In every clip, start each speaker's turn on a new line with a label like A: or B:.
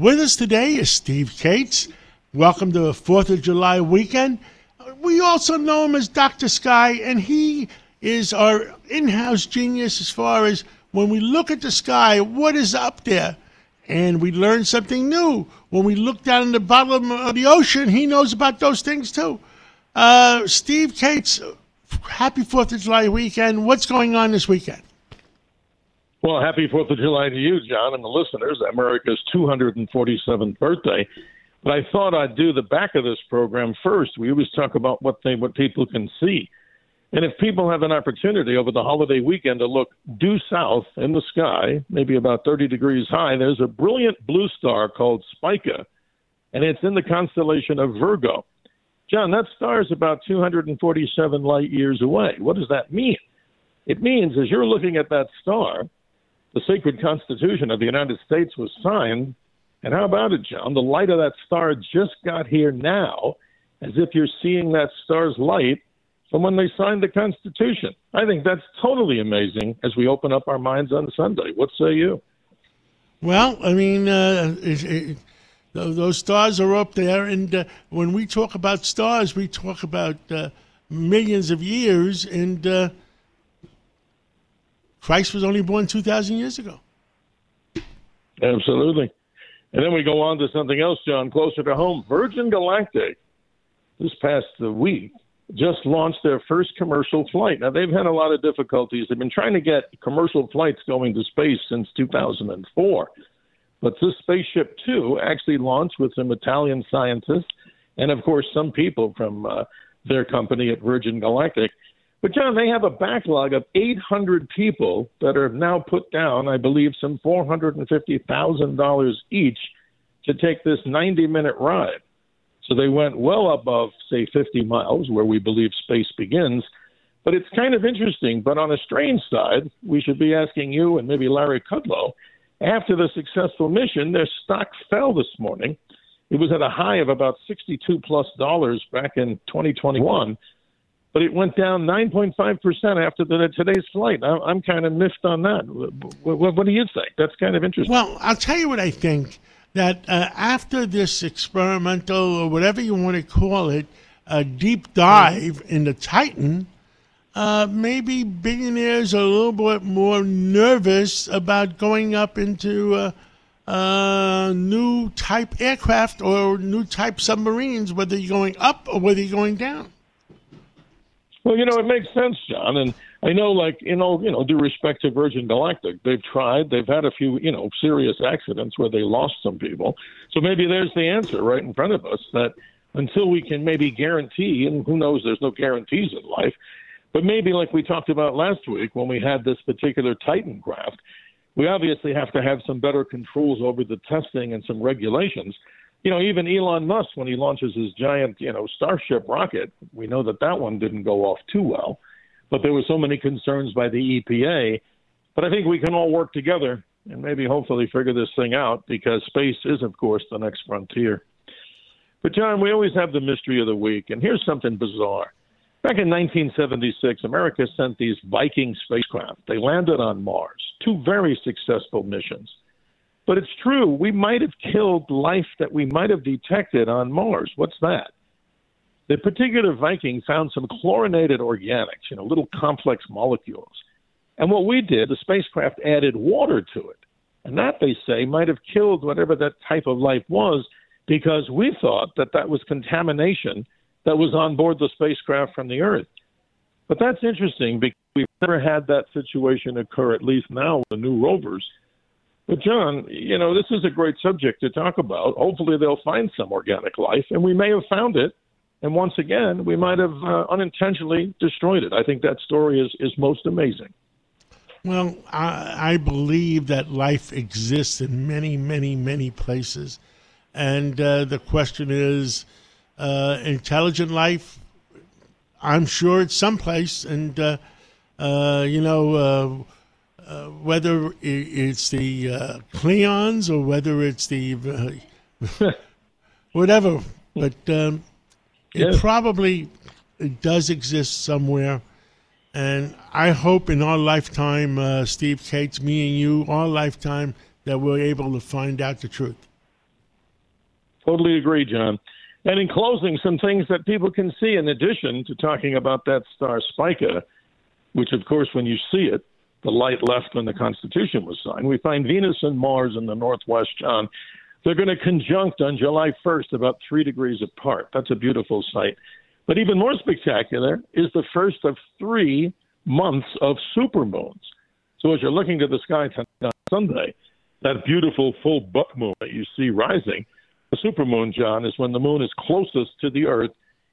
A: With us today is Steve Kates. Welcome to the 4th of July weekend. We also know him as Dr. Sky, and he is our in house genius as far as when we look at the sky, what is up there? And we learn something new. When we look down in the bottom of the ocean, he knows about those things too. Uh, Steve Kates, happy 4th of July weekend. What's going on this weekend?
B: Well, happy 4th of July to you, John, and the listeners. America's 247th birthday. But I thought I'd do the back of this program first. We always talk about what they what people can see. And if people have an opportunity over the holiday weekend to look due south in the sky, maybe about 30 degrees high, there's a brilliant blue star called Spica, and it's in the constellation of Virgo. John, that star is about 247 light years away. What does that mean? It means as you're looking at that star, the sacred Constitution of the United States was signed. And how about it, John? The light of that star just got here now, as if you're seeing that star's light from when they signed the Constitution. I think that's totally amazing as we open up our minds on Sunday. What say you?
A: Well, I mean, uh, it, it, those stars are up there, and uh, when we talk about stars, we talk about uh, millions of years, and uh, Christ was only born 2,000 years ago.
B: Absolutely. And then we go on to something else, John, closer to home. Virgin Galactic, this past week, just launched their first commercial flight. Now, they've had a lot of difficulties. They've been trying to get commercial flights going to space since 2004. But this Spaceship Two actually launched with some Italian scientists and, of course, some people from uh, their company at Virgin Galactic. But John, they have a backlog of 800 people that are now put down, I believe, some $450,000 each to take this 90 minute ride. So they went well above, say, 50 miles, where we believe space begins. But it's kind of interesting. But on a strange side, we should be asking you and maybe Larry Kudlow after the successful mission, their stock fell this morning. It was at a high of about 62 plus dollars back in 2021 but it went down 9.5% after the, today's flight. I'm, I'm kind of miffed on that. What, what, what, do you think? That's kind of interesting.
A: Well, I'll tell you what I think that uh, after this experimental, or whatever you want to call it, a deep dive in the Titan, uh, maybe billionaires are a little bit more nervous about going up into uh, uh, new type aircraft or new type submarines, whether you're going up or whether you're going down.
B: Well, you know, it makes sense, John. And I know, like, you know, you know, due respect to Virgin Galactic, they've tried. They've had a few, you know, serious accidents where they lost some people. So maybe there's the answer right in front of us that until we can maybe guarantee, and who knows, there's no guarantees in life, but maybe like we talked about last week when we had this particular Titan craft, we obviously have to have some better controls over the testing and some regulations you know, even Elon Musk, when he launches his giant, you know, Starship rocket, we know that that one didn't go off too well. But there were so many concerns by the EPA. But I think we can all work together and maybe hopefully figure this thing out because space is, of course, the next frontier. But, John, we always have the mystery of the week. And here's something bizarre. Back in 1976, America sent these Viking spacecraft. They landed on Mars, two very successful missions. But it's true, we might have killed life that we might have detected on Mars. What's that? The particular Viking found some chlorinated organics, you know, little complex molecules. And what we did, the spacecraft added water to it. And that, they say, might have killed whatever that type of life was because we thought that that was contamination that was on board the spacecraft from the Earth. But that's interesting because we've never had that situation occur, at least now with the new rovers. But John, you know, this is a great subject to talk about. Hopefully, they'll find some organic life, and we may have found it. And once again, we might have uh, unintentionally destroyed it. I think that story is, is most amazing.
A: Well, I, I believe that life exists in many, many, many places. And uh, the question is uh, intelligent life, I'm sure it's someplace. And, uh, uh, you know, uh, whether it's the uh, Cleons or whether it's the uh, whatever, but um, it yeah. probably it does exist somewhere. And I hope in our lifetime, uh, Steve Kates, me and you, our lifetime, that we're able to find out the truth.
B: Totally agree, John. And in closing, some things that people can see in addition to talking about that star Spica, which, of course, when you see it, the light left when the Constitution was signed. We find Venus and Mars in the northwest, John. They're going to conjunct on July 1st, about three degrees apart. That's a beautiful sight. But even more spectacular is the first of three months of supermoons. So as you're looking to the sky on Sunday, that beautiful full buck moon that you see rising, the supermoon, John, is when the moon is closest to the Earth,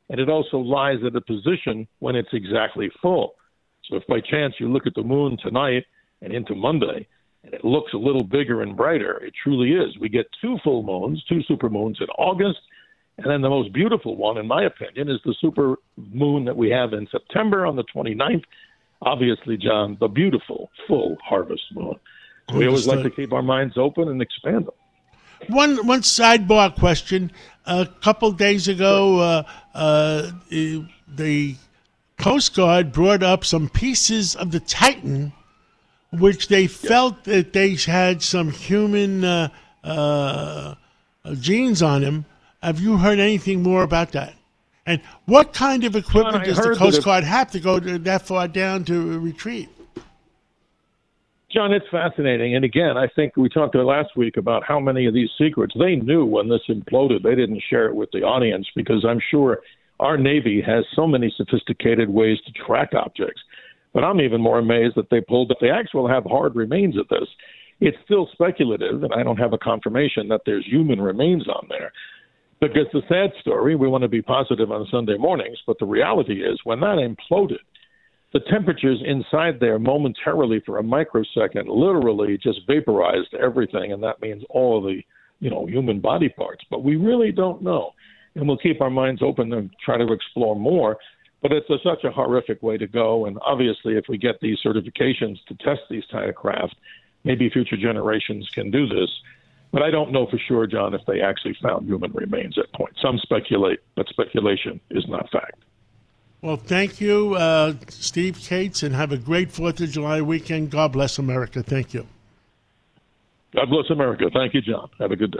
B: and it also lies at a position when it's exactly full. So if by chance you look at the moon tonight and into Monday, and it looks a little bigger and brighter, it truly is. We get two full moons, two supermoons in August, and then the most beautiful one, in my opinion, is the super moon that we have in September on the 29th. Obviously, John, the beautiful full harvest moon. So we always like to keep our minds open and expand them.
A: One one sidebar question. A couple days ago, uh, uh, the Coast Guard brought up some pieces of the Titan, which they felt that they had some human uh, uh, genes on them. Have you heard anything more about that? And what kind of equipment John, does the Coast Guard have to go to that far down to retrieve?
B: John, it's fascinating. And again, I think we talked last week about how many of these secrets they knew when this imploded. They didn't share it with the audience because I'm sure our Navy has so many sophisticated ways to track objects. But I'm even more amazed that they pulled, if they actually have hard remains of this, it's still speculative, and I don't have a confirmation that there's human remains on there. Because the sad story, we want to be positive on Sunday mornings, but the reality is when that imploded, the temperatures inside there momentarily for a microsecond literally just vaporized everything, and that means all the you know human body parts. But we really don't know, and we'll keep our minds open and try to explore more. But it's a, such a horrific way to go, and obviously, if we get these certifications to test these kind of craft, maybe future generations can do this. But I don't know for sure, John, if they actually found human remains at point. Some speculate, but speculation is not fact.
A: Well, thank you, uh, Steve Kates, and have a great Fourth of July weekend. God bless America. Thank you.
B: God bless America. Thank you, John. Have a good day.